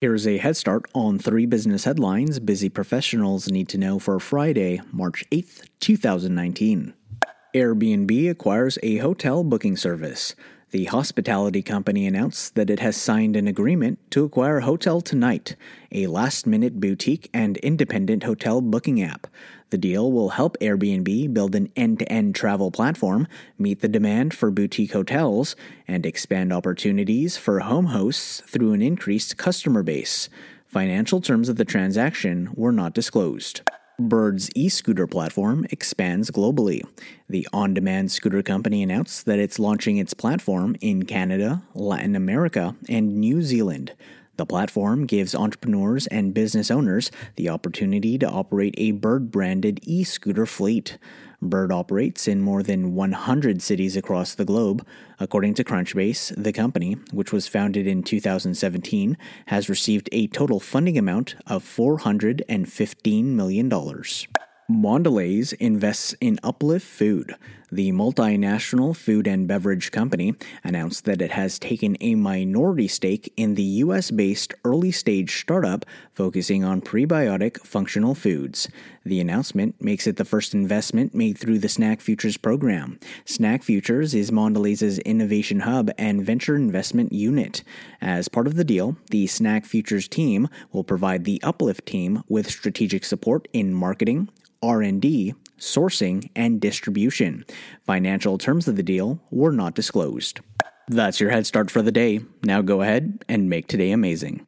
Here's a head start on three business headlines busy professionals need to know for Friday, March 8th, 2019. Airbnb acquires a hotel booking service. The hospitality company announced that it has signed an agreement to acquire Hotel Tonight, a last minute boutique and independent hotel booking app. The deal will help Airbnb build an end to end travel platform, meet the demand for boutique hotels, and expand opportunities for home hosts through an increased customer base. Financial terms of the transaction were not disclosed. Bird's e scooter platform expands globally. The on demand scooter company announced that it's launching its platform in Canada, Latin America, and New Zealand. The platform gives entrepreneurs and business owners the opportunity to operate a Bird branded e scooter fleet. Bird operates in more than 100 cities across the globe. According to Crunchbase, the company, which was founded in 2017, has received a total funding amount of $415 million. Mondelez invests in Uplift Food. The multinational food and beverage company announced that it has taken a minority stake in the US based early stage startup focusing on prebiotic functional foods. The announcement makes it the first investment made through the Snack Futures program. Snack Futures is Mondelez's innovation hub and venture investment unit. As part of the deal, the Snack Futures team will provide the Uplift team with strategic support in marketing, R&D, sourcing, and distribution. Financial terms of the deal were not disclosed. That's your head start for the day. Now go ahead and make today amazing.